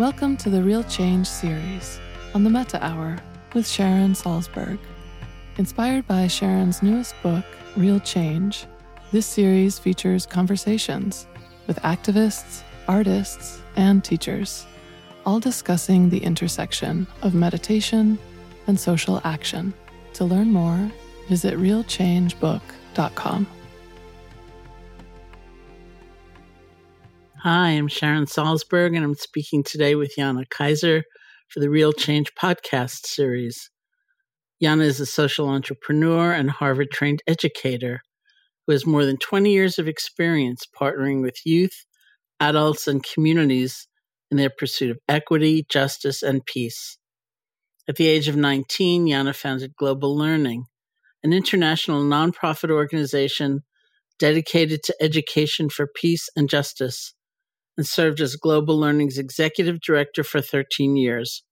Welcome to the Real Change series on the Metta Hour with Sharon Salzberg. Inspired by Sharon's newest book, Real Change, this series features conversations with activists, artists, and teachers, all discussing the intersection of meditation and social action. To learn more, visit realchangebook.com. Hi, I'm Sharon Salzberg, and I'm speaking today with Jana Kiser for the Real Change podcast series. Jana is a social entrepreneur and Harvard trained educator who has more than 20 years of experience partnering with youth, adults, and communities in their pursuit of equity, justice, and peace. At the age of 19, Jana founded Global Learning, an international nonprofit organization dedicated to education for peace and justice, and served as Global Learning's executive director for 13 years.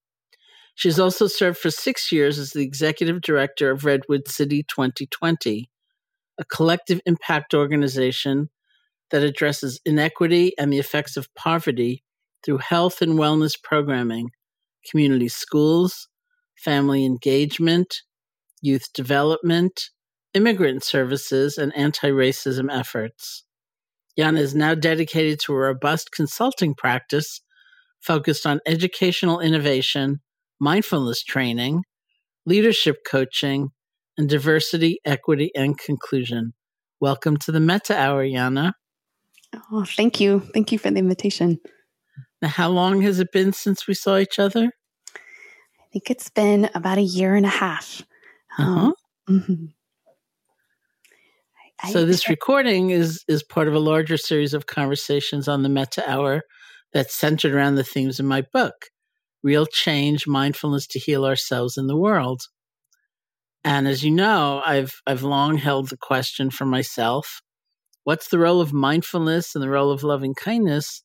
She's also served for six years as the executive director of Redwood City 2020, a collective impact organization that addresses inequity and the effects of poverty through health and wellness programming, community schools, family engagement, youth development, immigrant services, and anti racism efforts. Jana is now dedicated to a robust consulting practice focused on educational innovation, mindfulness training, leadership coaching, and diversity, equity, and conclusion. Welcome to the Metta Hour, Jana. Oh, thank you. Thank you for the invitation. Now, how long has it been since we saw each other? I think it's been about a year and a half. Uh-huh. Um, mm-hmm. So this recording is is part of a larger series of conversations on the Metta Hour that's centered around the themes in my book, Real Change, Mindfulness to Heal Ourselves and the World. And as you know, I've I've long held the question for myself, what's the role of mindfulness and the role of loving kindness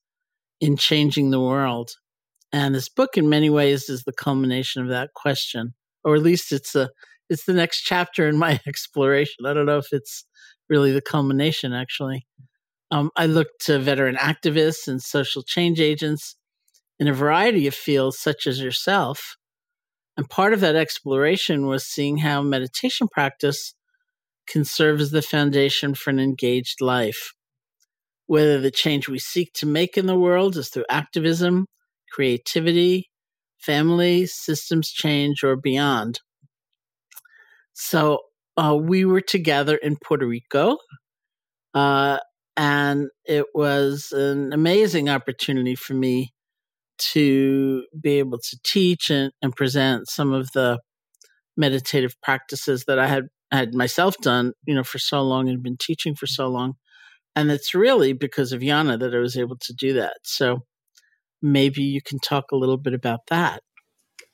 in changing the world? And this book, in many ways, is the culmination of that question, or at least it's a it's the next chapter in my exploration. I don't know if it's really the culmination. Actually, um, I looked to veteran activists and social change agents in a variety of fields, such as yourself. And part of that exploration was seeing how meditation practice can serve as the foundation for an engaged life. Whether the change we seek to make in the world is through activism, creativity, family, systems change, or beyond. So uh, we were together in Puerto Rico, uh, and it was an amazing opportunity for me to be able to teach and, and present some of the meditative practices that I had had myself done, you know, for so long and been teaching for so long. And it's really because of Jana that I was able to do that. So maybe you can talk a little bit about that.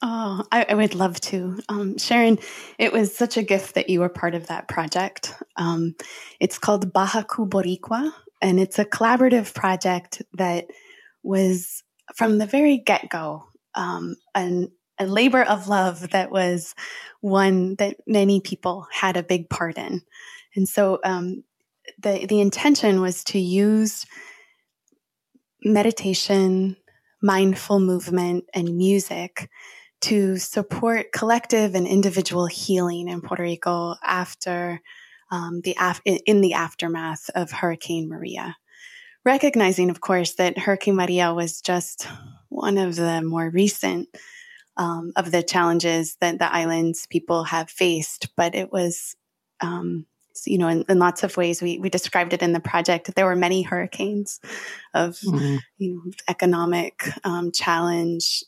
Oh, I, I would love to. Um, Sharon, it was such a gift that you were part of that project. Um, it's called Bahaku Boricua, and it's a collaborative project that was from the very get go um, a labor of love that was one that many people had a big part in. And so um, the, the intention was to use meditation, mindful movement, and music to support collective and individual healing in Puerto Rico after um, the af- in the aftermath of Hurricane Maria. Recognizing, of course, that Hurricane Maria was just one of the more recent um, of the challenges that the island's people have faced, but it was um, you know, in, in, lots of ways, we, we described it in the project. There were many hurricanes of, mm-hmm. you know, economic um, challenge,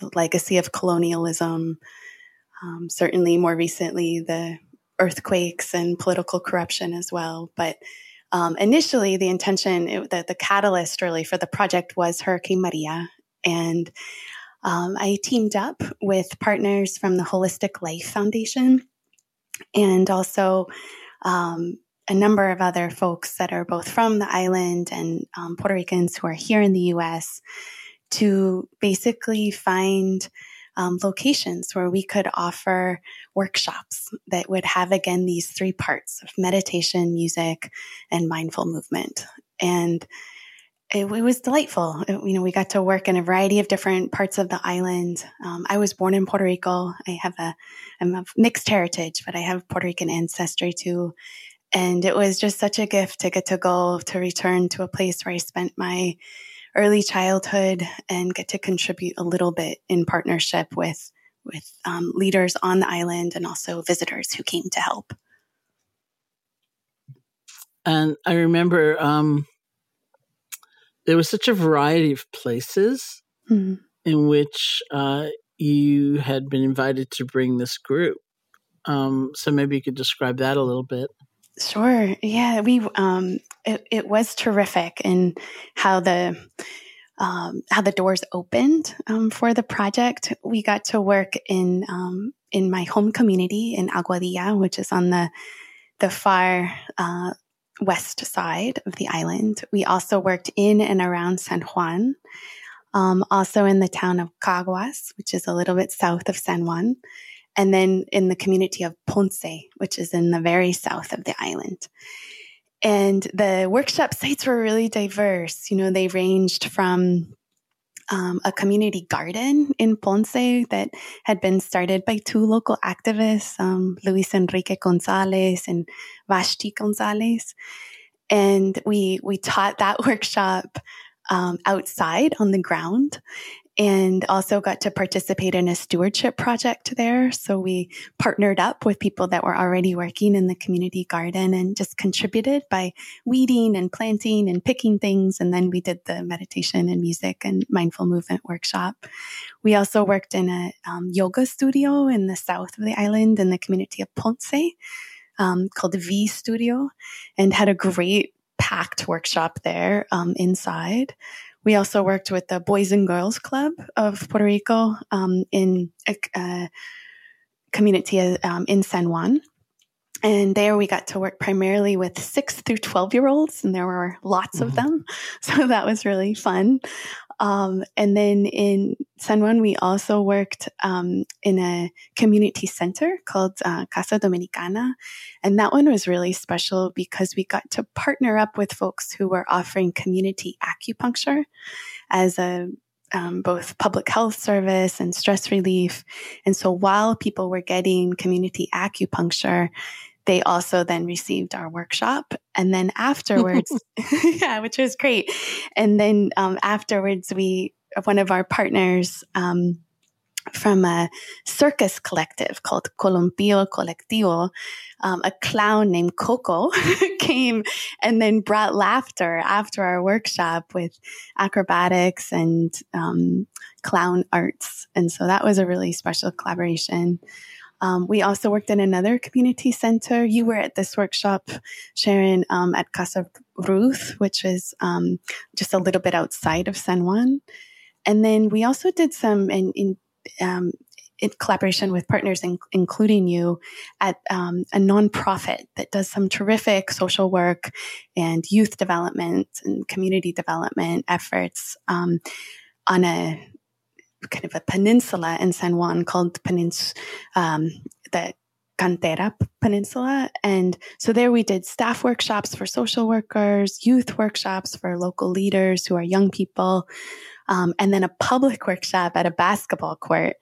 the legacy of colonialism, um, certainly more recently, the earthquakes and political corruption as well. But um, initially, the intention, it, the, the catalyst really for the project was Hurricane Maria. And um, I teamed up with partners from the Holistic Life Foundation and also um, a number of other folks that are both from the island and um, Puerto Ricans who are here in the US to basically find um, locations where we could offer workshops that would have, again, these three parts of meditation, music, and mindful movement. And it, it, was delightful. It, you know, we got to work in a variety of different parts of the island. Um, I was born in Puerto Rico. I have a, I'm of mixed heritage, but I have Puerto Rican ancestry too. And it was just such a gift to get to go to return to a place where I spent my early childhood and get to contribute a little bit in partnership with with um, leaders on the island and also visitors who came to help. And I remember um, there was such a variety of places mm-hmm. in which uh, you had been invited to bring this group. Um, so maybe you could describe that a little bit. Sure. Yeah, we um, it, it was terrific in how the um, how the doors opened um, for the project. We got to work in um, in my home community in Aguadilla, which is on the the far uh, west side of the island. We also worked in and around San Juan, um, also in the town of Caguas, which is a little bit south of San Juan, and then in the community of Ponce, which is in the very south of the island. And the workshop sites were really diverse. You know, they ranged from um, a community garden in Ponce that had been started by two local activists, um, Luis Enrique Gonzalez and Vashti Gonzalez. And we, we taught that workshop um, outside on the ground and also got to participate in a stewardship project there. So we partnered up with people that were already working in the community garden and just contributed by weeding and planting and picking things. And then we did the meditation and music and mindful movement workshop. We also worked in a um, yoga studio in the south of the island in the community of Ponce um, called V Studio and had a great packed workshop there um, inside. We also worked with the Boys and Girls Club of Puerto Rico um, in a, a community um, in San Juan. And there we got to work primarily with six through 12 year olds, and there were lots mm-hmm. of them. So that was really fun. Um, and then in San Juan, we also worked um, in a community center called uh, Casa Dominicana. And that one was really special because we got to partner up with folks who were offering community acupuncture as a um, both public health service and stress relief. And so while people were getting community acupuncture, they also then received our workshop. And then afterwards, yeah, which was great. And then um, afterwards, we, one of our partners, um, from a circus collective called Columpio Colectivo, um, a clown named Coco came and then brought laughter after our workshop with acrobatics and um, clown arts. And so that was a really special collaboration. Um, we also worked in another community center. You were at this workshop, Sharon, um, at Casa Ruth, which is um, just a little bit outside of San Juan. And then we also did some in, in, um, in collaboration with partners, in, including you, at um, a nonprofit that does some terrific social work and youth development and community development efforts um, on a kind of a peninsula in San Juan called the Penins- um, the Cantera Peninsula. And so there we did staff workshops for social workers, youth workshops for local leaders who are young people, um, and then a public workshop at a basketball court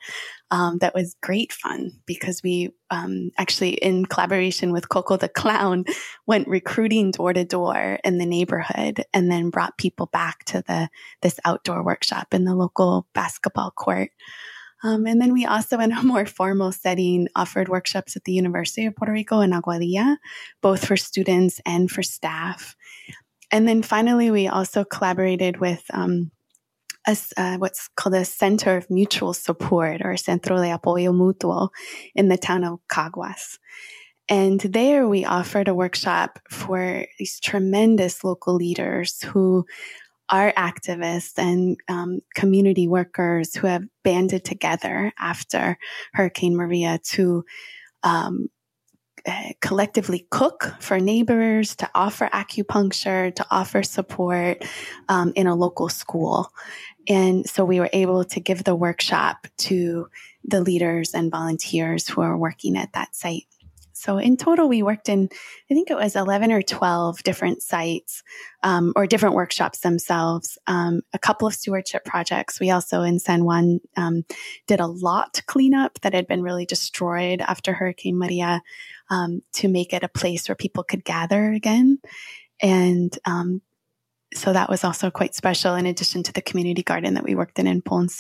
um, that was great fun because we um, actually, in collaboration with Coco the Clown, went recruiting door to door in the neighborhood and then brought people back to the this outdoor workshop in the local basketball court. Um, and then we also, in a more formal setting, offered workshops at the University of Puerto Rico in Aguadilla, both for students and for staff. And then finally, we also collaborated with um, a, uh, what's called a Center of Mutual Support or Centro de Apoyo Mutuo in the town of Caguas. And there we offered a workshop for these tremendous local leaders who are activists and um, community workers who have banded together after Hurricane Maria to um, uh, collectively cook for neighbors, to offer acupuncture, to offer support um, in a local school. And so we were able to give the workshop to the leaders and volunteers who are working at that site. So in total, we worked in, I think it was 11 or 12 different sites um, or different workshops themselves, um, a couple of stewardship projects. We also in San Juan um, did a lot cleanup that had been really destroyed after Hurricane Maria um, to make it a place where people could gather again. And um, so that was also quite special in addition to the community garden that we worked in in Ponce.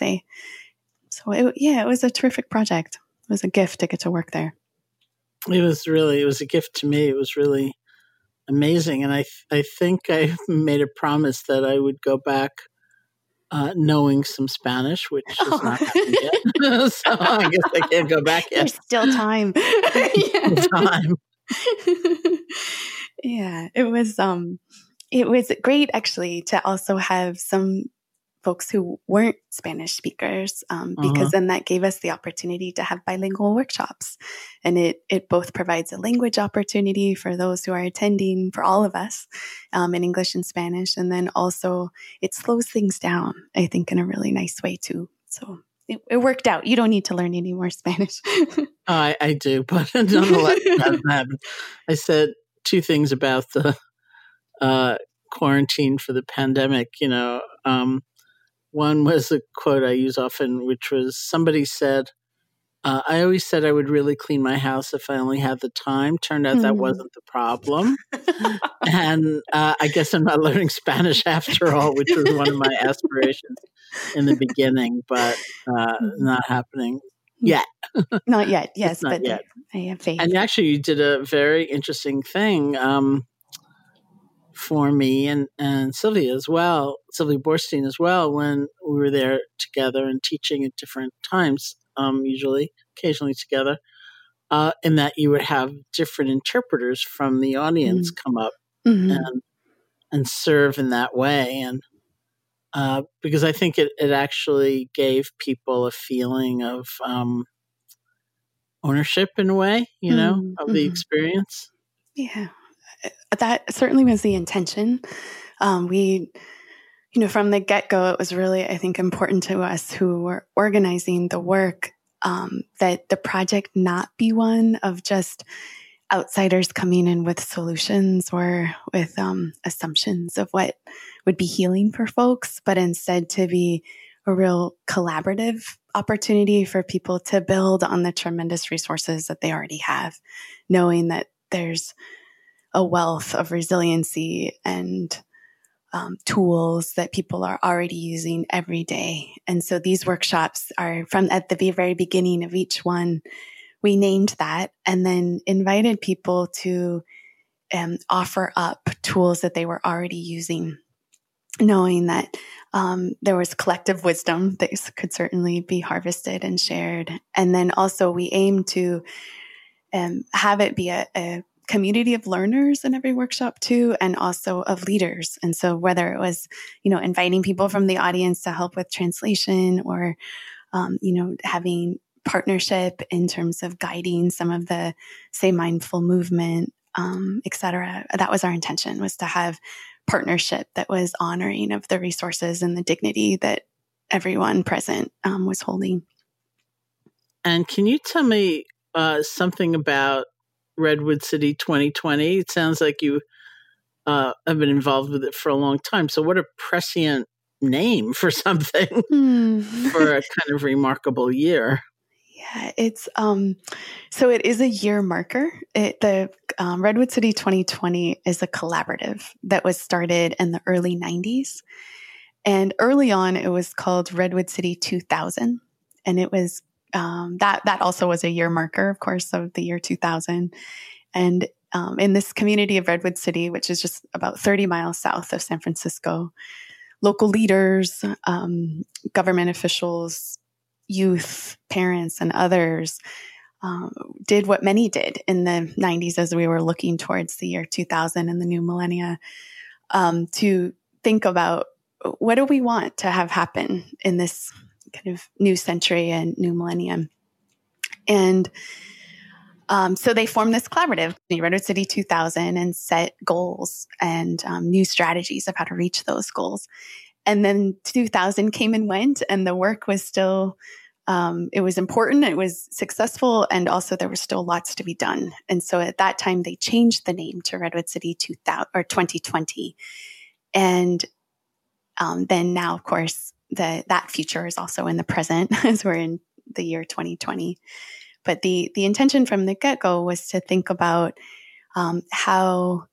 So it, yeah, it was a terrific project. It was a gift to get to work there. It was really, it was a gift to me. It was really amazing. And I, I think I made a promise that I would go back uh, knowing some Spanish, which is oh. not happened yet. so I guess I can't go back yet. There's still time. time. yeah, it was. Um, it was great actually to also have some folks who weren't Spanish speakers, um, because uh-huh. then that gave us the opportunity to have bilingual workshops, and it it both provides a language opportunity for those who are attending, for all of us, um, in English and Spanish, and then also it slows things down. I think in a really nice way too. So it, it, worked out. You don't need to learn any more Spanish. I, I do, but nonetheless, I said two things about the uh, quarantine for the pandemic. You know, um, one was a quote I use often, which was somebody said, uh, I always said I would really clean my house if I only had the time. Turned out that hmm. wasn't the problem. and uh, I guess I'm not learning Spanish after all, which was one of my aspirations in the beginning, but uh, mm-hmm. not happening yet. not yet, yes, not but yet. I have faith. And actually, you did a very interesting thing. Um, for me and, and Sylvia as well, Sylvia Boorstein as well, when we were there together and teaching at different times, um, usually, occasionally together, uh, in that you would have different interpreters from the audience mm-hmm. come up mm-hmm. and and serve in that way. And uh, because I think it, it actually gave people a feeling of um, ownership in a way, you know, mm-hmm. of the mm-hmm. experience. Yeah, that certainly was the intention. Um, we, you know, from the get go, it was really, I think, important to us who were organizing the work um, that the project not be one of just outsiders coming in with solutions or with um, assumptions of what would be healing for folks, but instead to be a real collaborative opportunity for people to build on the tremendous resources that they already have, knowing that there's a wealth of resiliency and um, tools that people are already using every day. And so these workshops are from at the very beginning of each one, we named that and then invited people to um, offer up tools that they were already using, knowing that um, there was collective wisdom that could certainly be harvested and shared. And then also we aim to um, have it be a, a community of learners in every workshop too and also of leaders. And so whether it was you know inviting people from the audience to help with translation or um, you know having partnership in terms of guiding some of the say mindful movement um, etc that was our intention was to have partnership that was honoring of the resources and the dignity that everyone present um, was holding. And can you tell me uh, something about Redwood City 2020. It sounds like you uh, have been involved with it for a long time. So, what a prescient name for something mm. for a kind of remarkable year. Yeah, it's um, so it is a year marker. It, the um, Redwood City 2020 is a collaborative that was started in the early 90s, and early on it was called Redwood City 2000, and it was um, that that also was a year marker, of course, of the year 2000. And um, in this community of Redwood City, which is just about 30 miles south of San Francisco, local leaders, um, government officials, youth, parents, and others um, did what many did in the 90s as we were looking towards the year 2000 and the new millennia um, to think about what do we want to have happen in this kind of new century and new millennium. And um, so they formed this collaborative, Redwood City 2000, and set goals and um, new strategies of how to reach those goals. And then 2000 came and went, and the work was still um, it was important, it was successful, and also there was still lots to be done. And so at that time, they changed the name to Redwood City 2000 or 2020. And um, then now, of course, the that future is also in the present as we're in the year 2020. But the the intention from the get go was to think about um, how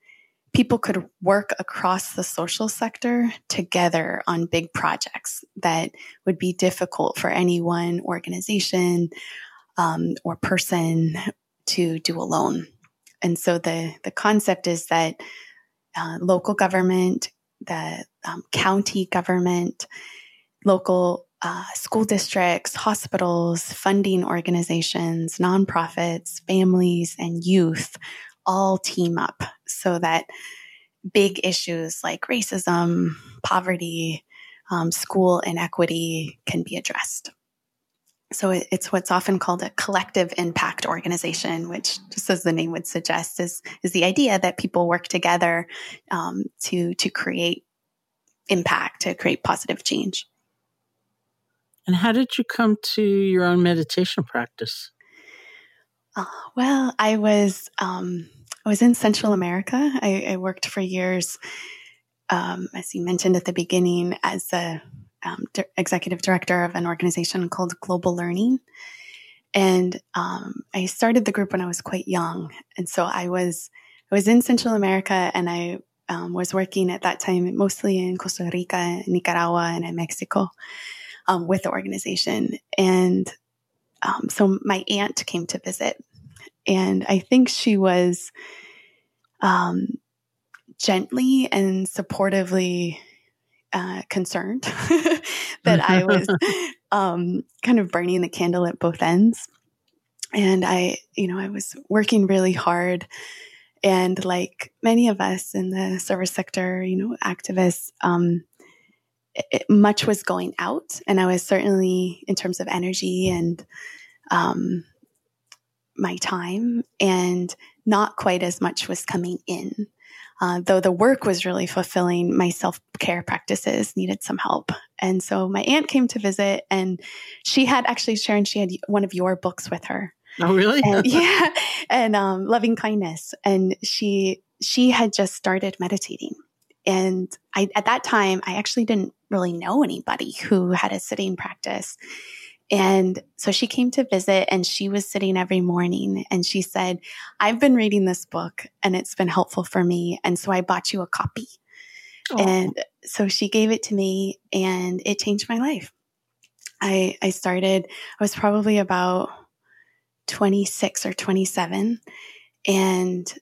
people could work across the social sector together on big projects that would be difficult for any one organization um, or person to do alone. And so the, the concept is that uh, local government, the um, county government, local uh, school districts, hospitals, funding organizations, nonprofits, families, and youth all team up so that big issues like racism, poverty, um, school inequity can be addressed. So it, it's what's often called a collective impact organization, which, just as the name would suggest, is is the idea that people work together um, to to create impact, to create positive change. And how did you come to your own meditation practice? Uh, well, I was um, I was in Central America. I, I worked for years, um, as you mentioned at the beginning, as a um, di- executive director of an organization called Global Learning. And um, I started the group when I was quite young, and so I was I was in Central America, and I um, was working at that time mostly in Costa Rica, Nicaragua, and in Mexico um, with the organization. And um, so my aunt came to visit, and I think she was um, gently and supportively uh, concerned that I was um, kind of burning the candle at both ends. And I, you know, I was working really hard. And like many of us in the service sector, you know, activists, um, it, much was going out. And I was certainly, in terms of energy and um, my time, and not quite as much was coming in. Uh, though the work was really fulfilling, my self care practices needed some help. And so my aunt came to visit, and she had actually, Sharon, she had one of your books with her. Oh, really? And, yeah, and um, loving kindness. And she she had just started meditating, and I at that time I actually didn't really know anybody who had a sitting practice. And so she came to visit and she was sitting every morning and she said, I've been reading this book and it's been helpful for me. And so I bought you a copy. Oh. And so she gave it to me and it changed my life. I, I started, I was probably about 26 or 27 and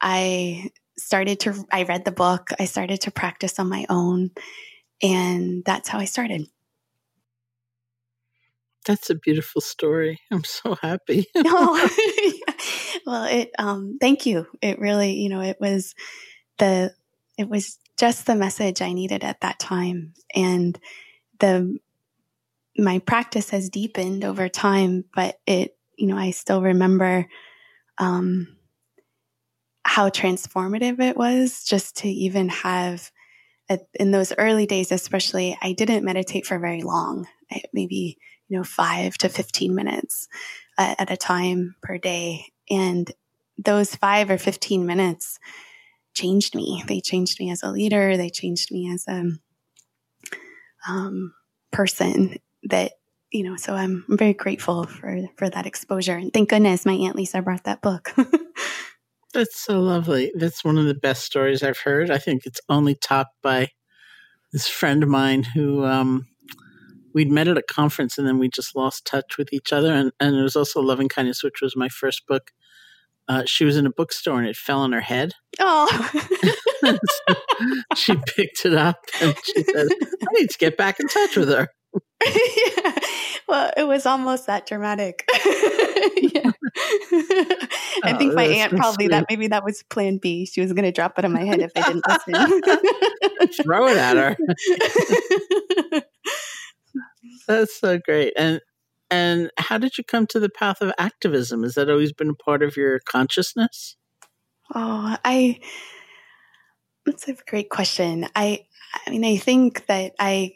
I started to, I read the book. I started to practice on my own and that's how I started. That's a beautiful story. I'm so happy. oh, well, it. Um, thank you. It really, you know, it was the. It was just the message I needed at that time, and the. My practice has deepened over time, but it, you know, I still remember, um, how transformative it was just to even have in those early days, especially, I didn't meditate for very long, maybe you know, five to 15 minutes at, at a time per day. And those five or 15 minutes changed me. They changed me as a leader. They changed me as a um, person that, you know, so I'm very grateful for, for that exposure. And thank goodness my Aunt Lisa brought that book. That's so lovely. That's one of the best stories I've heard. I think it's only topped by this friend of mine who um, we'd met at a conference and then we just lost touch with each other. And, and it was also Loving Kindness, which was my first book. Uh, she was in a bookstore and it fell on her head. Oh. she picked it up and she said, I need to get back in touch with her. Yeah. Well, it was almost that dramatic. yeah. I oh, think my oh, aunt probably sweet. that maybe that was plan B. She was going to drop it on my head if I didn't listen. Throw it at her. That's so great. And and how did you come to the path of activism? Has that always been a part of your consciousness? Oh, I that's a great question. I I mean, I think that I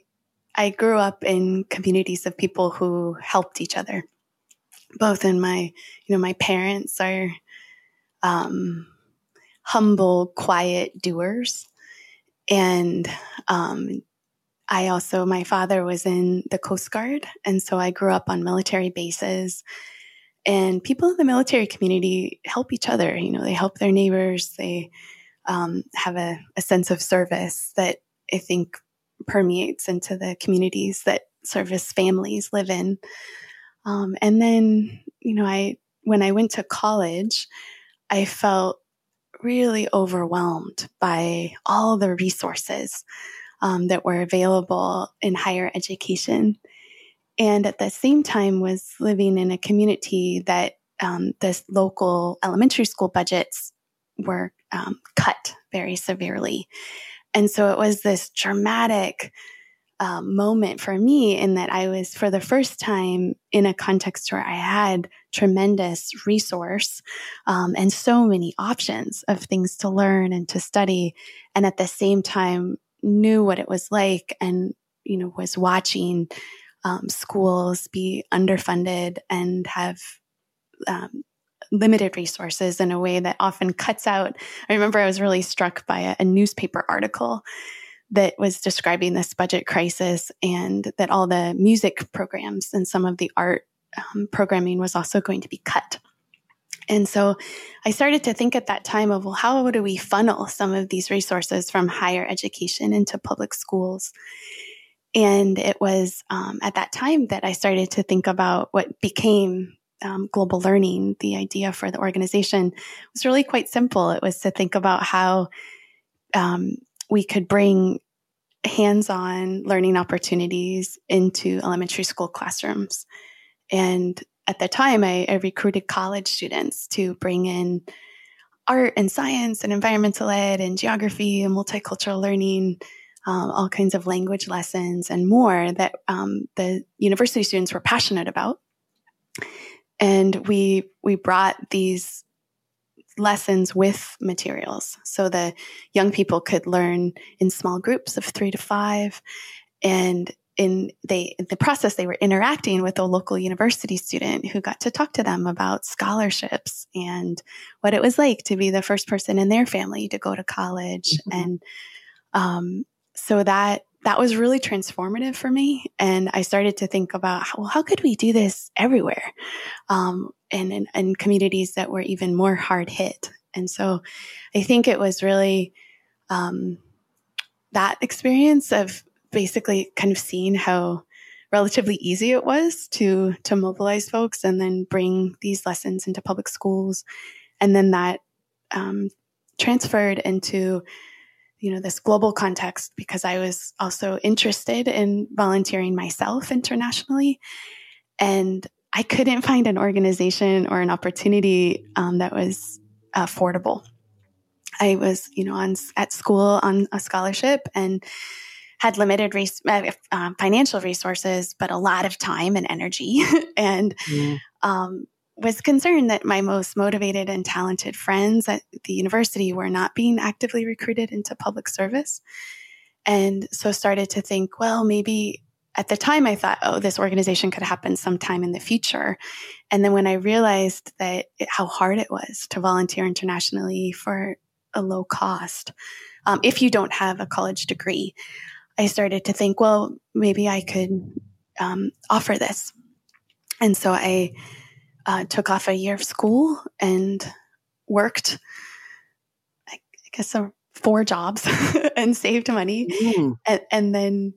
I grew up in communities of people who helped each other. Both in my, you know, my parents are um, humble, quiet doers, and um, I also, my father was in the Coast Guard, and so I grew up on military bases. And people in the military community help each other. You know, they help their neighbors. They um, have a, a sense of service that I think permeates into the communities that service families live in. Um, and then, you know, I when I went to college, I felt really overwhelmed by all the resources um, that were available in higher education. And at the same time, was living in a community that um, the local elementary school budgets were um, cut very severely. And so it was this dramatic um, moment for me in that I was, for the first time, in a context where I had tremendous resource um, and so many options of things to learn and to study. And at the same time, knew what it was like and, you know, was watching um, schools be underfunded and have um, limited resources in a way that often cuts out. I remember I was really struck by a, a newspaper article that was describing this budget crisis and that all the music programs and some of the art um, programming was also going to be cut. And so I started to think at that time of, well, how do we funnel some of these resources from higher education into public schools? And it was um, at that time that I started to think about what became um, global learning. The idea for the organization was really quite simple. It was to think about how um, we could bring hands on learning opportunities into elementary school classrooms. And at the time, I, I recruited college students to bring in art and science and environmental ed and geography and multicultural learning, um, all kinds of language lessons and more that um, the university students were passionate about. And we we brought these lessons with materials so the young people could learn in small groups of three to five and in they in the process they were interacting with a local university student who got to talk to them about scholarships and what it was like to be the first person in their family to go to college mm-hmm. and um, so that that was really transformative for me and i started to think about well how could we do this everywhere? Um, and in, communities that were even more hard hit. And so i think it was really um, that experience of basically kind of seeing how relatively easy it was to to mobilize folks and then bring these lessons into public schools. And then that um, transferred into you know this global context because i was also interested in volunteering myself internationally. And i couldn't find an organization or an opportunity um, that was affordable. I was you know on at school on a scholarship and had limited res- uh, um, financial resources, but a lot of time and energy, and mm. um, was concerned that my most motivated and talented friends at the university were not being actively recruited into public service. And so started to think, well, maybe at the time I thought, oh, this organization could happen sometime in the future. And then when I realized that it, how hard it was to volunteer internationally for a low cost, um, if you don't have a college degree, I started to think, well, maybe I could um, offer this. And so I uh, took off a year of school and worked, I, I guess, uh, four jobs and saved money, mm. and, and, then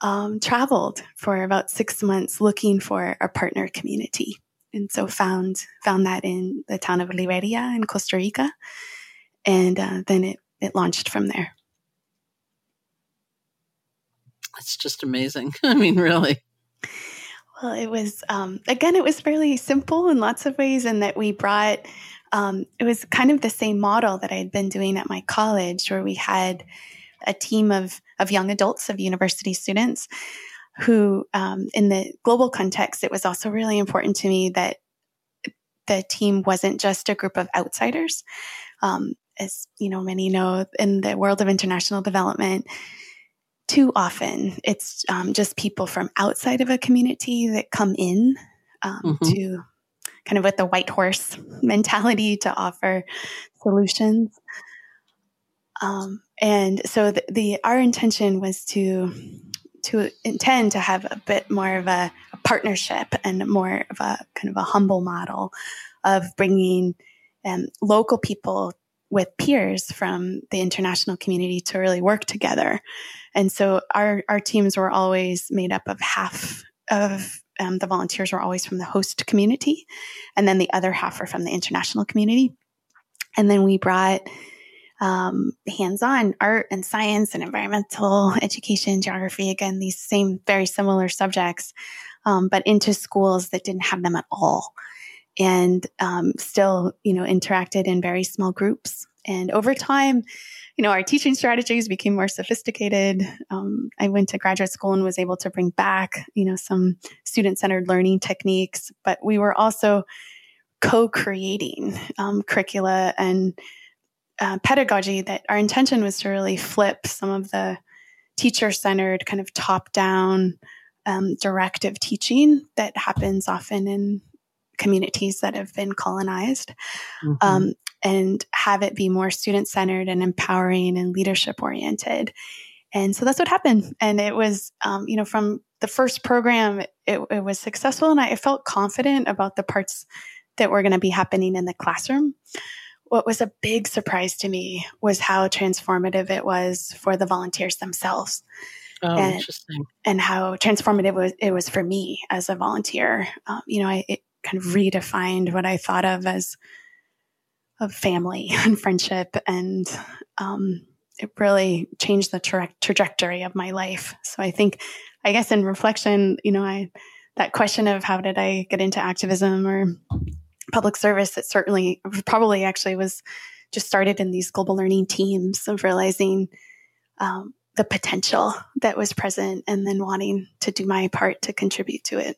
um, traveled for about six months looking for a partner community. And so found found that in the town of Liberia in Costa Rica, and uh, then it it launched from there. It's just amazing. I mean, really. Well, it was, um, again, it was fairly simple in lots of ways, in that we brought, um, it was kind of the same model that I had been doing at my college, where we had a team of, of young adults, of university students, who, um, in the global context, it was also really important to me that the team wasn't just a group of outsiders. Um, as you know, many know in the world of international development, too often it's um, just people from outside of a community that come in um, mm-hmm. to kind of with the white horse mentality to offer solutions. Um, and so the, the, our intention was to to intend to have a bit more of a, a, partnership and more of a kind of a humble model of bringing um, local people with peers from the international community to really work together. And so our our teams were always made up of half of um, the volunteers were always from the host community, and then the other half were from the international community. And then we brought um, hands-on art and science and environmental education, geography. Again, these same very similar subjects, um, but into schools that didn't have them at all, and um, still, you know, interacted in very small groups. And over time, you know, our teaching strategies became more sophisticated. Um, I went to graduate school and was able to bring back, you know, some student-centered learning techniques, but we were also co-creating um, curricula and uh, pedagogy that our intention was to really flip some of the teacher-centered kind of top-down um, directive teaching that happens often in communities that have been colonized mm-hmm. um, and have it be more student centered and empowering and leadership oriented. And so that's what happened. And it was, um, you know, from the first program, it, it was successful and I felt confident about the parts that were going to be happening in the classroom. What was a big surprise to me was how transformative it was for the volunteers themselves. Oh, and, interesting. And how transformative was, it was for me as a volunteer. Um, you know, I, it kind of redefined what I thought of as of family and friendship, and um, it really changed the tra- trajectory of my life. So I think, I guess, in reflection, you know, I that question of how did I get into activism or public service, it certainly probably actually was just started in these global learning teams of realizing um, the potential that was present and then wanting to do my part to contribute to it.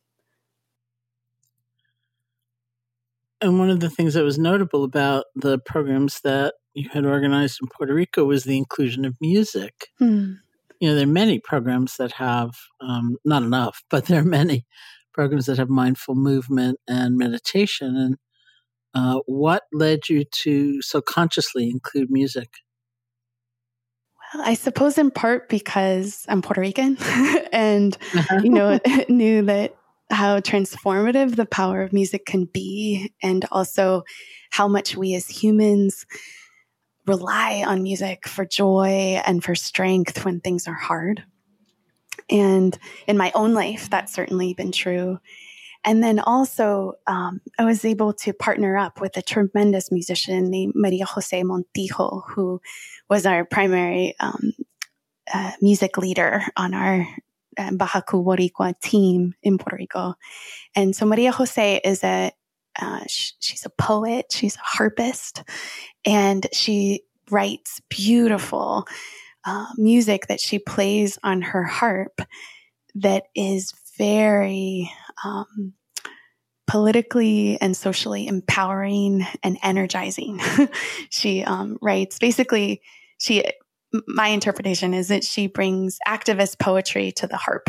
And one of the things that was notable about the programs that you had organized in Puerto Rico was the inclusion of music. Hmm. You know, there are many programs that have, um, not enough, but there are many programs that have mindful movement and meditation. And uh, what led you to so consciously include music? Well, I suppose in part because I'm Puerto Rican and, uh-huh. you know, knew that how transformative the power of music can be, and also how much we as humans rely on music for joy and for strength when things are hard. And in my own life, that's certainly been true. And then also, um, I was able to partner up with a tremendous musician named Maria Jose Montijo, who was our primary um, uh, music leader on our um, Bahaku Boricua team in Puerto Rico. And so Maria Jose is a, uh, sh- she's a poet, she's a harpist, and she writes beautiful uh, music that she plays on her harp that is very um, politically and socially empowering and energizing. she um, writes basically, she my interpretation is that she brings activist poetry to the harp.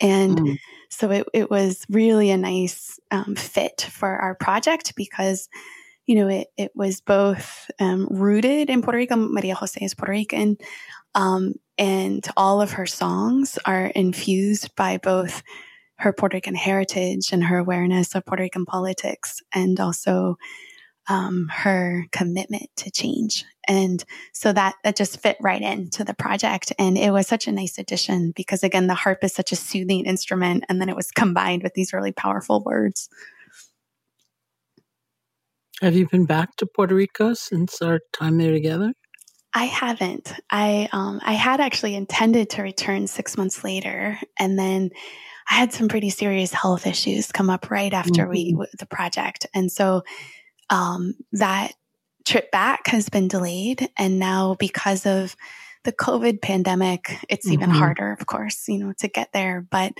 And mm. so it, it was really a nice um, fit for our project because, you know, it, it was both um, rooted in Puerto Rico. Maria Jose is Puerto Rican. Um, and all of her songs are infused by both her Puerto Rican heritage and her awareness of Puerto Rican politics and also um, her commitment to change. And so that, that just fit right into the project. And it was such a nice addition because again, the harp is such a soothing instrument. And then it was combined with these really powerful words. Have you been back to Puerto Rico since our time there together? I haven't. I um, I had actually intended to return six months later, and then I had some pretty serious health issues come up right after mm-hmm. we the project, and so um, that trip back has been delayed. And now, because of the COVID pandemic, it's mm-hmm. even harder, of course, you know, to get there. But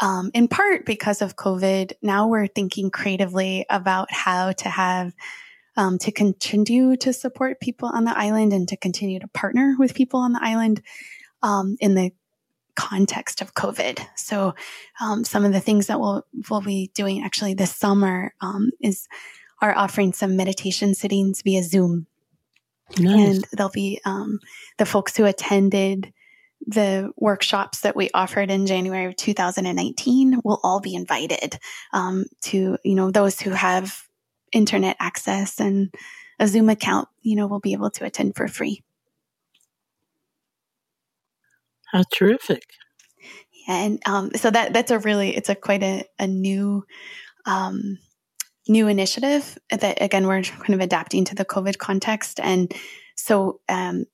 um, in part because of COVID, now we're thinking creatively about how to have um, to continue to support people on the island and to continue to partner with people on the island um, in the context of COVID. So, um, some of the things that we'll we'll be doing actually this summer um, is are offering some meditation sittings via Zoom, nice. and there'll be um, the folks who attended the workshops that we offered in January of 2019 will all be invited um, to you know those who have internet access and a Zoom account. You know, will be able to attend for free. How terrific! Yeah, and um, so that that's a really it's a quite a, a new um, new initiative that again we're kind of adapting to the COVID context, and so um,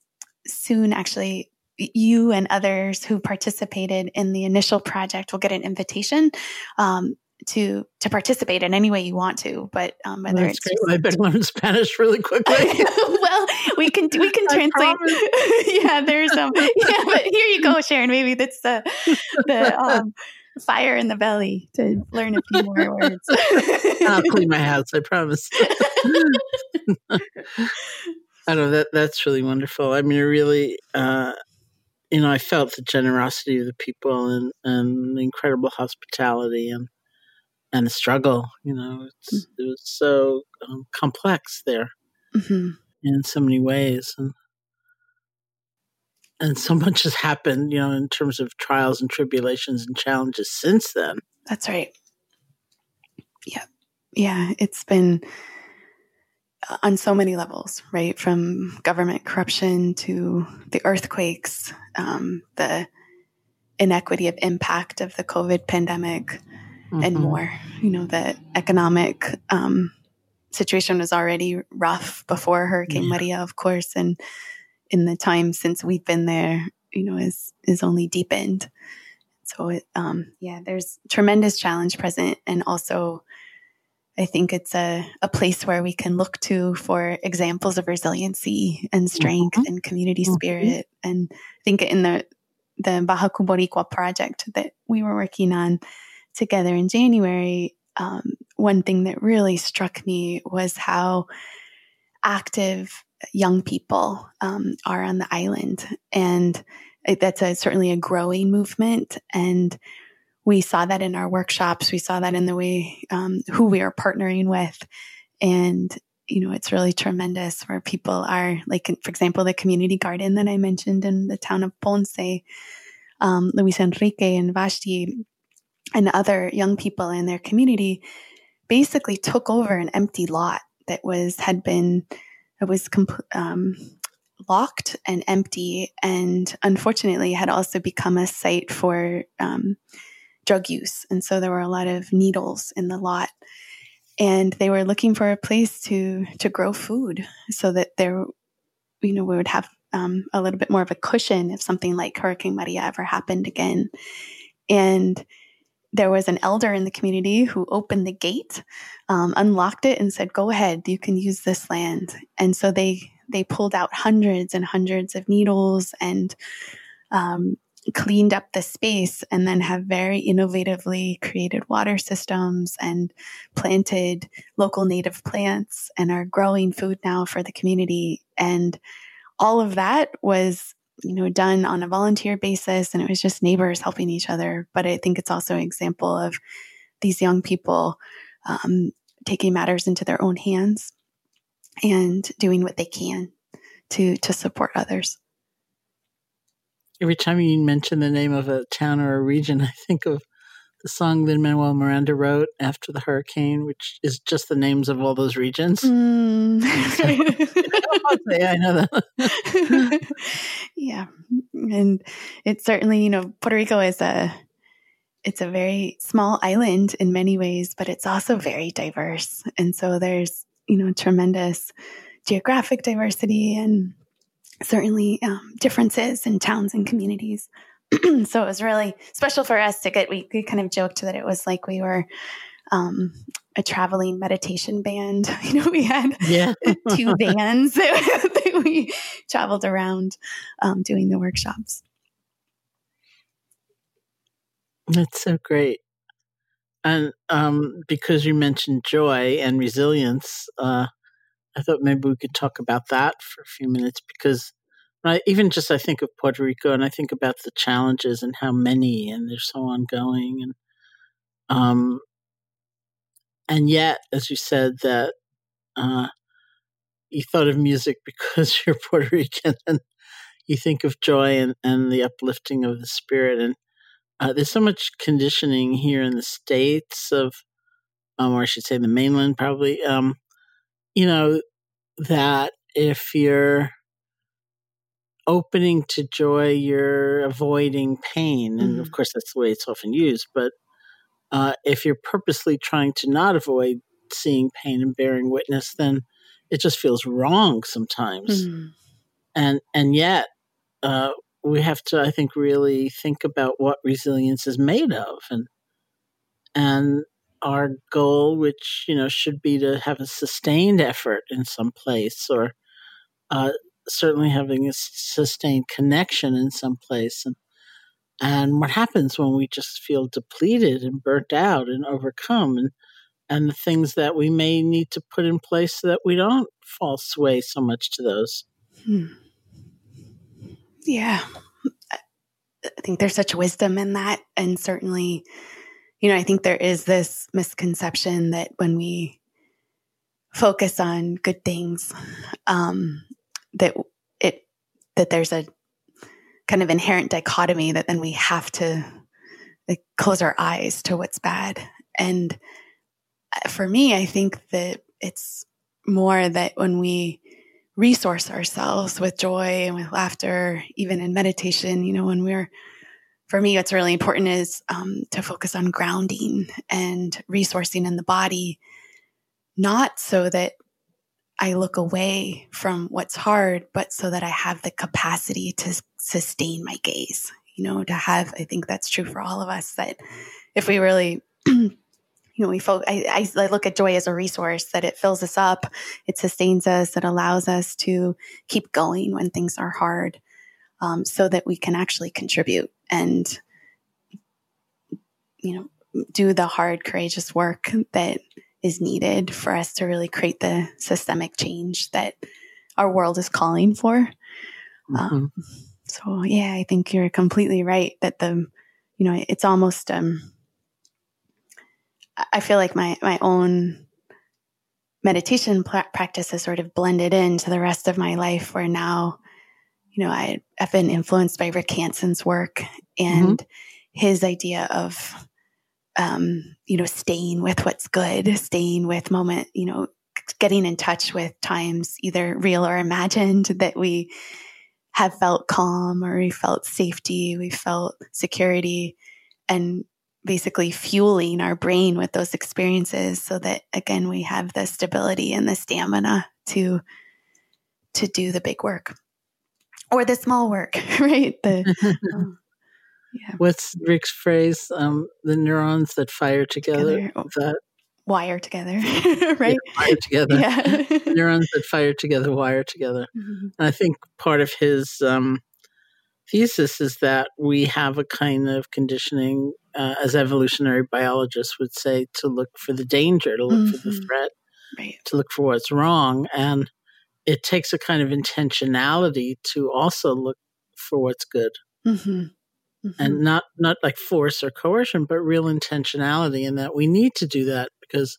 soon actually you and others who participated in the initial project will get an invitation um, to to participate in any way you want to. But um, whether That's it's great. I better learn Spanish really quickly. well, we can we can translate. yeah, there's um yeah, but here you go, Sharon. Maybe that's the the um, fire in the belly to learn a few more words. I'll clean my house. I promise. I know that that's really wonderful. I mean, really. Uh, you know, I felt the generosity of the people and, and the incredible hospitality and and the struggle. You know, mm-hmm. it was so um, complex there mm-hmm. in so many ways, and and so much has happened. You know, in terms of trials and tribulations and challenges since then. That's right. Yeah, yeah, it's been uh, on so many levels, right? From government corruption to the earthquakes, um, the inequity of impact of the COVID pandemic, mm-hmm. and more. You know, the economic um, situation was already rough before Hurricane yeah. Maria, of course, and in the time since we've been there, you know, is is only deepened. So, it, um, yeah, there's tremendous challenge present, and also. I think it's a, a place where we can look to for examples of resiliency and strength mm-hmm. and community mm-hmm. spirit. And I think in the the Baja Boricua project that we were working on, together in January, um, one thing that really struck me was how active young people um, are on the island. And that's a, certainly a growing movement. And we saw that in our workshops. We saw that in the way um, who we are partnering with. And, you know, it's really tremendous where people are, like, for example, the community garden that I mentioned in the town of Ponce, um, Luis Enrique and Vashti and other young people in their community basically took over an empty lot that was had been it was comp- um, locked and empty and unfortunately had also become a site for um, drug use. And so there were a lot of needles in the lot and they were looking for a place to to grow food so that there you know we would have um, a little bit more of a cushion if something like hurricane maria ever happened again. And there was an elder in the community who opened the gate, um, unlocked it, and said, "Go ahead, you can use this land." And so they they pulled out hundreds and hundreds of needles and um, cleaned up the space, and then have very innovatively created water systems and planted local native plants and are growing food now for the community. And all of that was you know, done on a volunteer basis and it was just neighbors helping each other. But I think it's also an example of these young people um, taking matters into their own hands and doing what they can to to support others. Every time you mention the name of a town or a region, I think of the song that Manuel Miranda wrote after the hurricane, which is just the names of all those regions. Mm. I know that. yeah, and it's certainly you know Puerto Rico is a it's a very small island in many ways, but it's also very diverse, and so there's you know tremendous geographic diversity and certainly um, differences in towns and communities. so it was really special for us to get. We, we kind of joked that it was like we were um, a traveling meditation band. You know, we had yeah. two vans that, that, we traveled around um, doing the workshops. That's so great. And um, because you mentioned joy and resilience, uh, I thought maybe we could talk about that for a few minutes because Right. Even just I think of Puerto Rico and I think about the challenges and how many and they're so ongoing and um and yet, as you said, that uh, you thought of music because you're Puerto Rican and you think of joy and, and the uplifting of the spirit. And uh, there's so much conditioning here in the States of, um, or I should say the mainland probably, um, you know, that if you're opening to joy, you're avoiding pain. And mm-hmm. of course, that's the way it's often used. But uh, if you're purposely trying to not avoid seeing pain and bearing witness, then it just feels wrong sometimes. Mm-hmm. And and yet, uh, we have to, I think, really think about what resilience is made of, and and our goal, which you know should be to have a sustained effort in some place, or uh, certainly having a sustained connection in some place, and and what happens when we just feel depleted and burnt out and overcome and and the things that we may need to put in place so that we don't fall sway so much to those hmm. yeah i think there's such wisdom in that and certainly you know i think there is this misconception that when we focus on good things um that it that there's a kind of inherent dichotomy that then we have to like, close our eyes to what's bad. And uh, for me, I think that it's more that when we resource ourselves with joy and with laughter, even in meditation, you know, when we're, for me, what's really important is um, to focus on grounding and resourcing in the body, not so that I look away from what's hard, but so that I have the capacity to sustain my gaze. You know, to have, I think that's true for all of us that if we really, you know, we fo- I, I, look at joy as a resource that it fills us up, it sustains us, it allows us to keep going when things are hard, um, so that we can actually contribute and, you know, do the hard, courageous work that is needed for us to really create the systemic change that our world is calling for. Mm-hmm. Um, so yeah, I think you're completely right that the, you know, it's almost, um, I feel like my, my own meditation pl- practice has sort of blended into the rest of my life where now, you know, I, have been influenced by Rick Hanson's work and mm-hmm. his idea of um, you know, staying with what's good, staying with moment, you know, getting in touch with times either real or imagined that we have felt calm or we felt safety, we felt security, and basically fueling our brain with those experiences so that again we have the stability and the stamina to to do the big work or the small work right? The um, yeah. What's Rick's phrase? Um, the neurons that fire together. together. Oh, that wire together, right? Yeah, wire together. Yeah. neurons that fire together wire together. Mm-hmm. And I think part of his um, thesis is that we have a kind of conditioning, uh, as evolutionary biologists would say, to look for the danger, to look mm-hmm. for the mm-hmm. threat, right. to look for what's wrong, and it takes a kind of intentionality to also look for what's good. Mm-hmm mm-hmm. and not not like force or coercion, but real intentionality. And that we need to do that because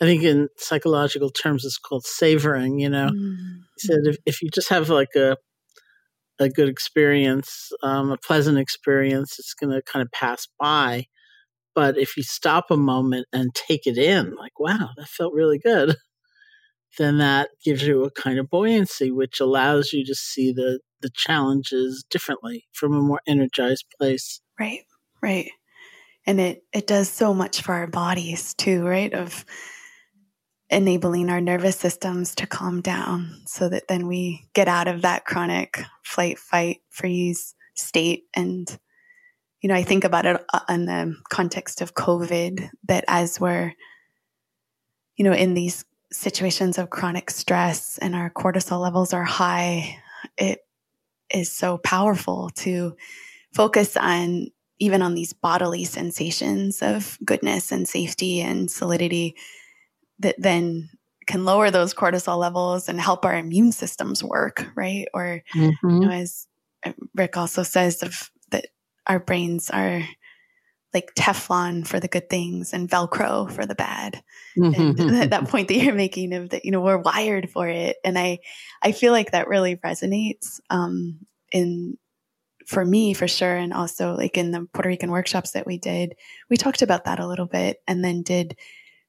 I think in psychological terms it's called savoring. You know, mm-hmm. he said if if you just have like a a good experience, um, a pleasant experience, it's going to kind of pass by. But if you stop a moment and take it in, like, wow, that felt really good, then that gives you a kind of buoyancy, which allows you to see the the challenges differently from a more energized place. Right, right. And it, it does so much for our bodies too, right? Of enabling our nervous systems to calm down so that then we get out of that chronic flight, fight, freeze state. And, you know, I think about it uh, in the context of COVID that as we're, you know, in these situations of chronic stress and our cortisol levels are high, it is so powerful to focus on even on these bodily sensations of goodness and safety and solidity that then can lower those cortisol levels and help our immune systems work, right? Or mm-hmm. you know, as Rick also says, of that our brains are like Teflon for the good things and Velcro for the bad. Mm-hmm. And that point that you're making of that, you know, we're wired for it. And I, I feel like that really resonates, um, in, for me, for sure. And also like in the Puerto Rican workshops that we did, we talked about that a little bit and then did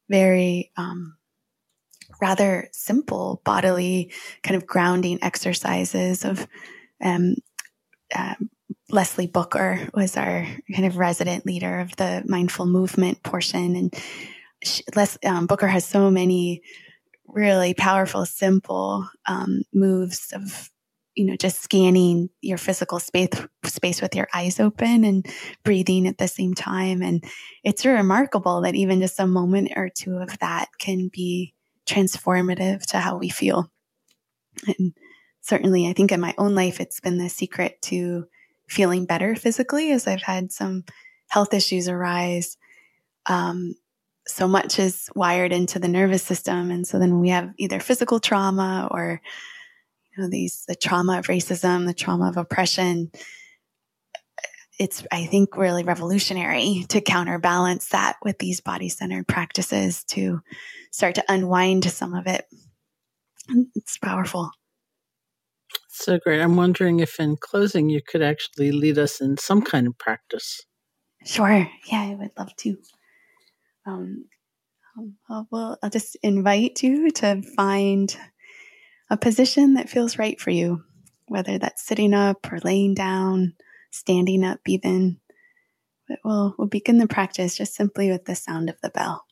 very, um, rather simple bodily kind of grounding exercises of, um, um, Leslie Booker was our kind of resident leader of the mindful movement portion. And she, Les, um, Booker has so many really powerful, simple um, moves of, you know, just scanning your physical space, space with your eyes open and breathing at the same time. And it's remarkable that even just a moment or two of that can be transformative to how we feel. And certainly, I think in my own life, it's been the secret to feeling better physically as I've had some health issues arise. Um, so much is wired into the nervous system. And so then we have either physical trauma or, you know, these, the trauma of racism, the trauma of oppression. It's, I think, really revolutionary to counterbalance that with these body centered practices to start to unwind some of it. It's powerful. So great. I'm wondering if in closing you could actually lead us in some kind of practice. Sure. Yeah, I would love to. Um, um well, I'll just invite you to find a position that feels right for you, whether that's sitting up or laying down, standing up, even. But we'll, we'll begin the practice just simply with the sound of the bell.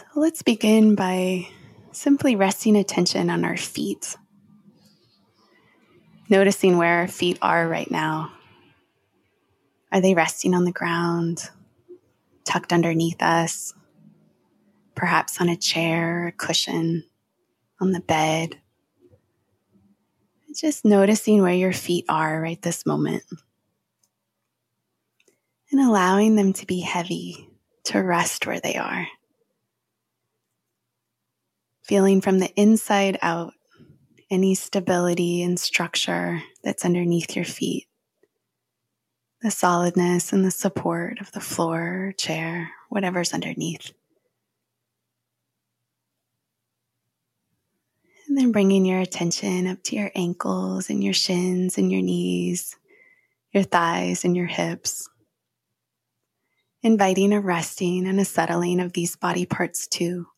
So let's begin by simply resting attention on our feet. Noticing where our feet are right now. Are they resting on the ground, tucked underneath us, perhaps on a chair, a cushion, on the bed? Just noticing where your feet are right this moment. And allowing them to be heavy, to rest where they are feeling from the inside out any stability and structure that's underneath your feet, the solidness and the support of the floor, chair, whatever's underneath. And then bringing your attention up to your ankles and your shins and your knees, your thighs and your hips. Inviting a resting and a settling of these body parts too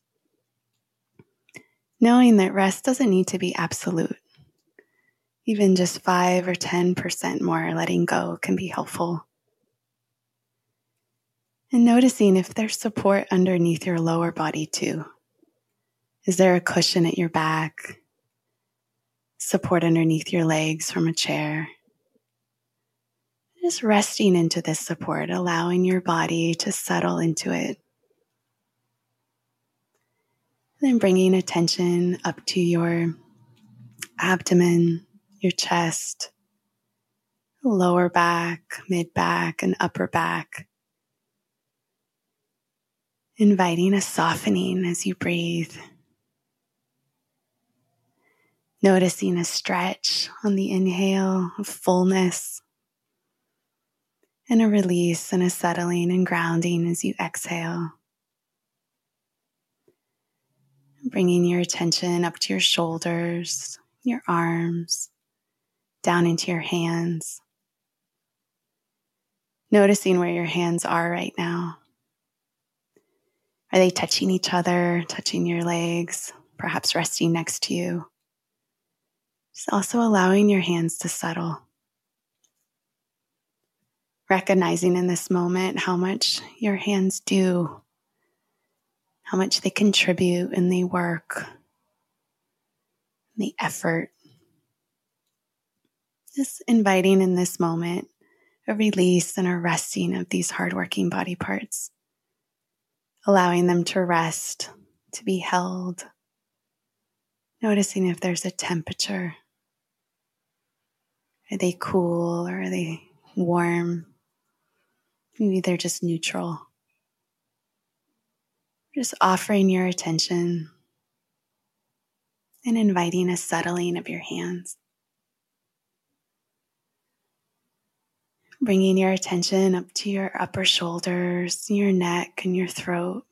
knowing that rest doesn't need to be absolute. Even just 5 or 10% more letting go can be helpful. And noticing if there's support underneath your lower body too. Is there a cushion at your back? Support underneath your legs from a chair? Just resting into this support, allowing your body to settle into it. Then bringing attention up to your abdomen, your chest, lower back, mid back, and upper back. Inviting a softening as you breathe. Noticing a stretch on the inhale, a fullness, and a release and a settling and grounding as you exhale. Bringing your attention up to your shoulders, your arms, down into your hands. Noticing where your hands are right now. Are they touching each other, touching your legs, perhaps resting next to you? Just also allowing your hands to settle. Recognizing in this moment how much your hands do how much they contribute and they work, the effort. Just inviting in this moment a release and a resting of these hardworking body parts, allowing them to rest, to be held, noticing if there's a temperature, Are they cool or are they warm? Maybe they're just neutral. Just offering your attention and inviting a settling of your hands. Bringing your attention up to your upper shoulders, your neck, and your throat.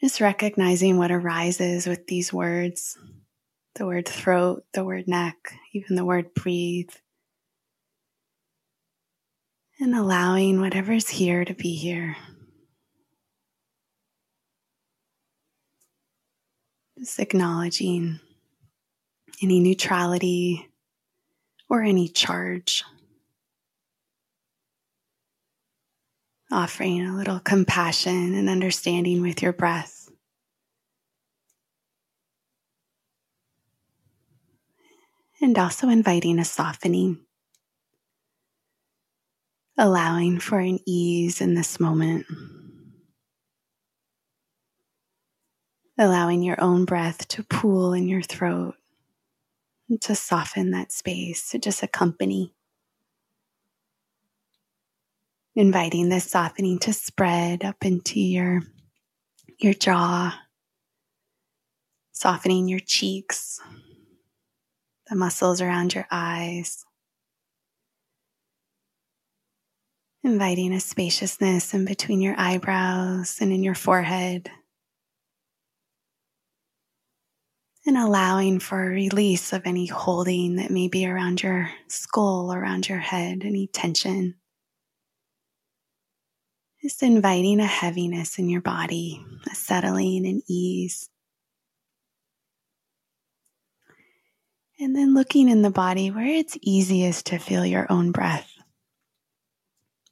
Just recognizing what arises with these words the word throat, the word neck, even the word breathe. And allowing whatever's here to be here. Just acknowledging any neutrality or any charge. Offering a little compassion and understanding with your breath. And also inviting a softening, allowing for an ease in this moment. allowing your own breath to pool in your throat, to soften that space, to just accompany. Inviting this softening to spread up into your, your jaw, softening your cheeks, the muscles around your eyes. Inviting a spaciousness in between your eyebrows and in your forehead. and allowing for a release of any holding that may be around your skull, around your head, any tension. Just inviting a heaviness in your body, a settling and ease. And then looking in the body where it's easiest to feel your own breath.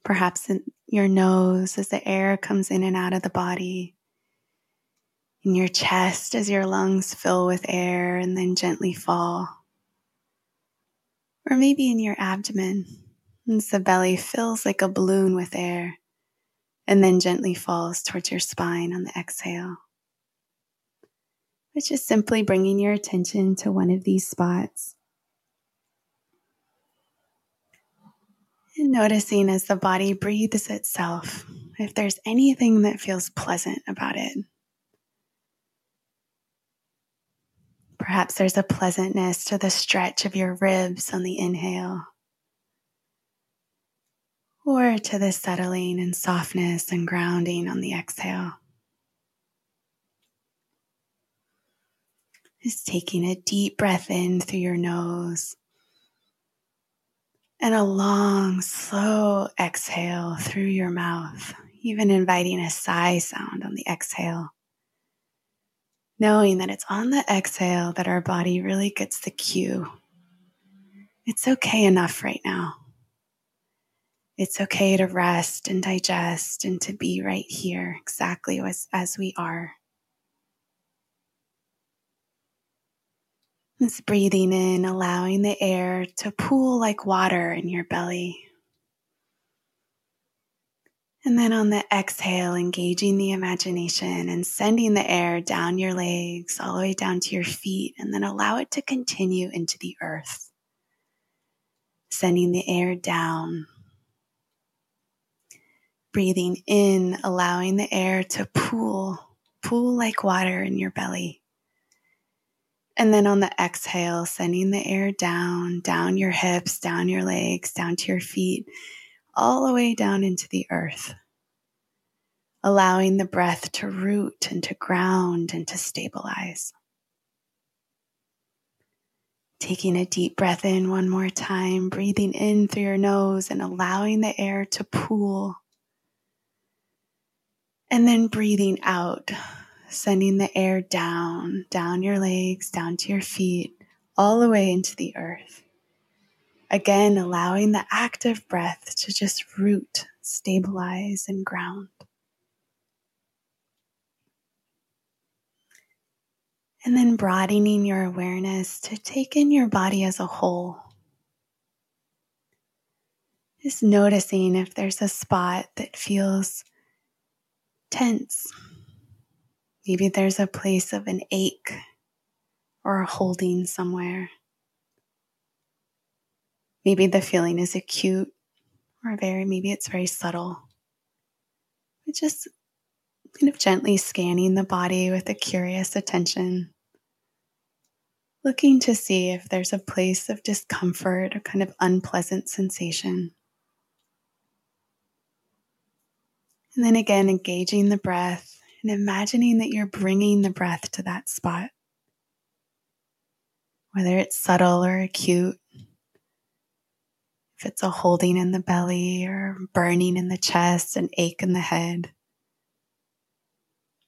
Perhaps in your nose as the air comes in and out of the body in your chest as your lungs fill with air and then gently fall. Or maybe in your abdomen as the belly fills like a balloon with air and then gently falls towards your spine on the exhale. Which is simply bringing your attention to one of these spots. And noticing as the body breathes itself if there's anything that feels pleasant about it. Perhaps there's a pleasantness to the stretch of your ribs on the inhale, or to the settling and softness and grounding on the exhale. Just taking a deep breath in through your nose and a long, slow exhale through your mouth, even inviting a sigh sound on the exhale knowing that it's on the exhale that our body really gets the cue. It's okay enough right now. It's okay to rest and digest and to be right here exactly as, as we are. It's breathing in, allowing the air to pool like water in your belly. And then on the exhale, engaging the imagination and sending the air down your legs, all the way down to your feet, and then allow it to continue into the earth. Sending the air down. Breathing in, allowing the air to pool, pool like water in your belly. And then on the exhale, sending the air down, down your hips, down your legs, down to your feet all the way down into the earth, allowing the breath to root and to ground and to stabilize. Taking a deep breath in one more time, breathing in through your nose and allowing the air to pool. And then breathing out, sending the air down, down your legs, down to your feet, all the way into the earth. Again, allowing the active breath to just root, stabilize, and ground. And then broadening your awareness to take in your body as a whole. Just noticing if there's a spot that feels tense. Maybe there's a place of an ache or a holding somewhere. Maybe the feeling is acute or very, maybe it's very subtle. But just kind of gently scanning the body with a curious attention, looking to see if there's a place of discomfort or kind of unpleasant sensation. And then again, engaging the breath and imagining that you're bringing the breath to that spot. Whether it's subtle or acute, if it's a holding in the belly or burning in the chest, an ache in the head.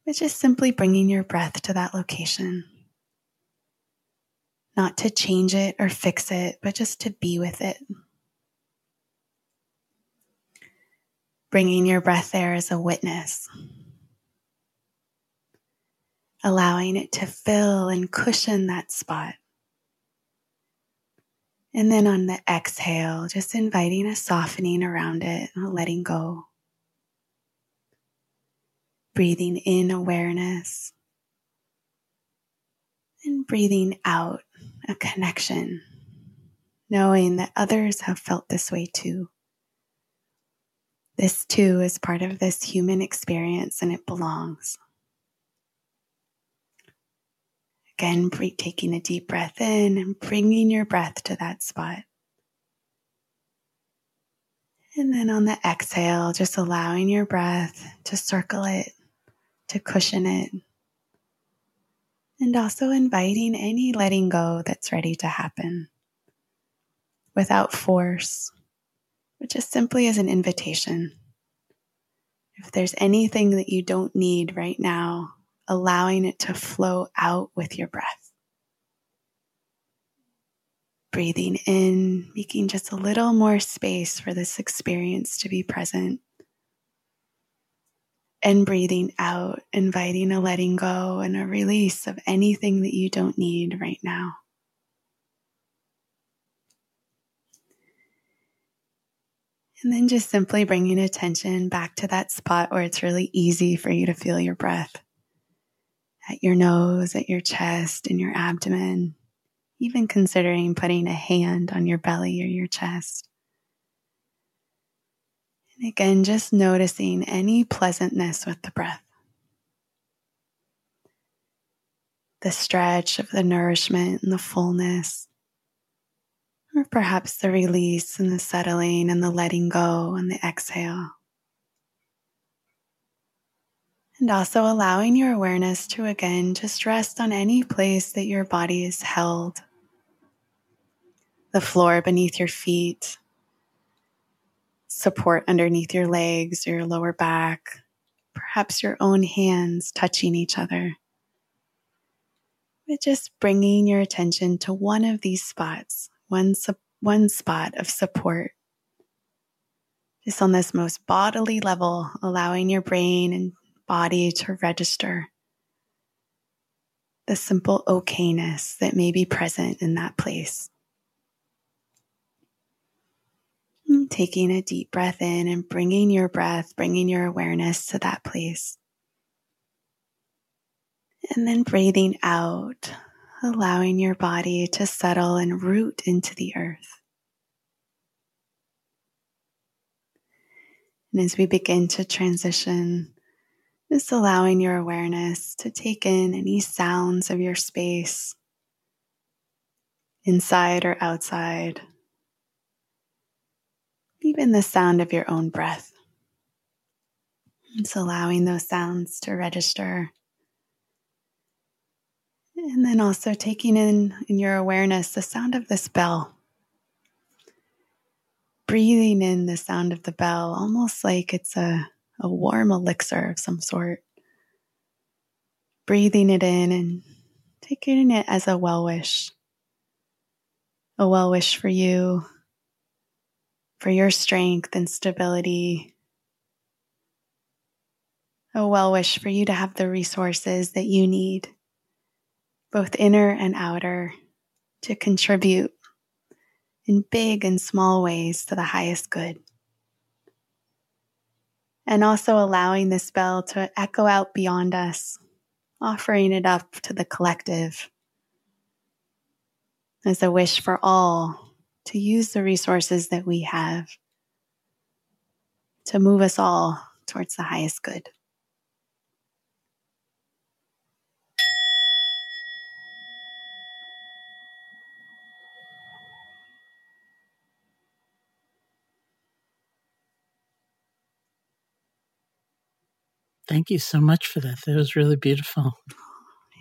But just simply bringing your breath to that location. Not to change it or fix it, but just to be with it. Bringing your breath there as a witness. Allowing it to fill and cushion that spot. And then on the exhale, just inviting a softening around it, letting go. Breathing in awareness and breathing out a connection, knowing that others have felt this way too. This too is part of this human experience and it belongs. Again, taking a deep breath in and bringing your breath to that spot. And then on the exhale, just allowing your breath to circle it, to cushion it. And also inviting any letting go that's ready to happen without force, but just simply as an invitation. If there's anything that you don't need right now, allowing it to flow out with your breath. Breathing in, making just a little more space for this experience to be present. And breathing out, inviting a letting go and a release of anything that you don't need right now. And then just simply bringing attention back to that spot where it's really easy for you to feel your breath at your nose, at your chest, and your abdomen, even considering putting a hand on your belly or your chest. And again, just noticing any pleasantness with the breath. The stretch of the nourishment and the fullness, or perhaps the release and the settling and the letting go and the exhale. And also allowing your awareness to again just rest on any place that your body is held the floor beneath your feet, support underneath your legs or your lower back, perhaps your own hands touching each other. But just bringing your attention to one of these spots, one, one spot of support. Just on this most bodily level, allowing your brain and body to register the simple okayness that may be present in that place. And taking a deep breath in and bringing your breath, bringing your awareness to that place. And then breathing out, allowing your body to settle and root into the earth. And as we begin to transition just allowing your awareness to take in any sounds of your space, inside or outside, even the sound of your own breath. It's allowing those sounds to register. And then also taking in in your awareness the sound of this bell. Breathing in the sound of the bell, almost like it's a a warm elixir of some sort. Breathing it in and taking it as a well wish. A well wish for you, for your strength and stability. A well wish for you to have the resources that you need, both inner and outer, to contribute in big and small ways to the highest good and also allowing this bell to echo out beyond us, offering it up to the collective, as a wish for all to use the resources that we have to move us all towards the highest good. Thank you so much for that. That was really beautiful.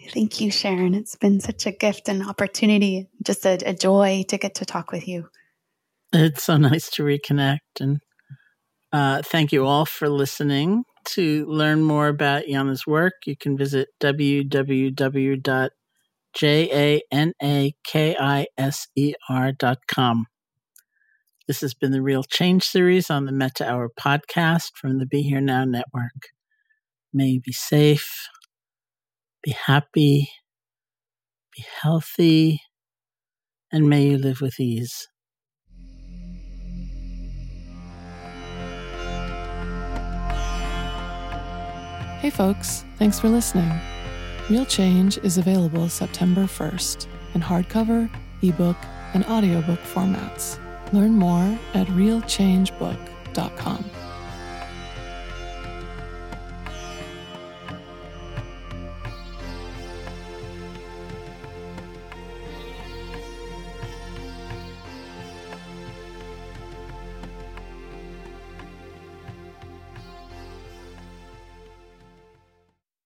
Thank you, Sharon. It's been such a gift and opportunity, just a, a joy to get to talk with you. It's so nice to reconnect. And uh, thank you all for listening. To learn more about Jana's work, you can visit www.janakiser.com. This has been the Real Change series on the Metta Hour podcast from the Be Here Now Network. May you be safe, be happy, be healthy, and may you live with ease. Hey, folks, thanks for listening. Real Change is available September 1st in hardcover, ebook, and audiobook formats. Learn more at realchangebook.com.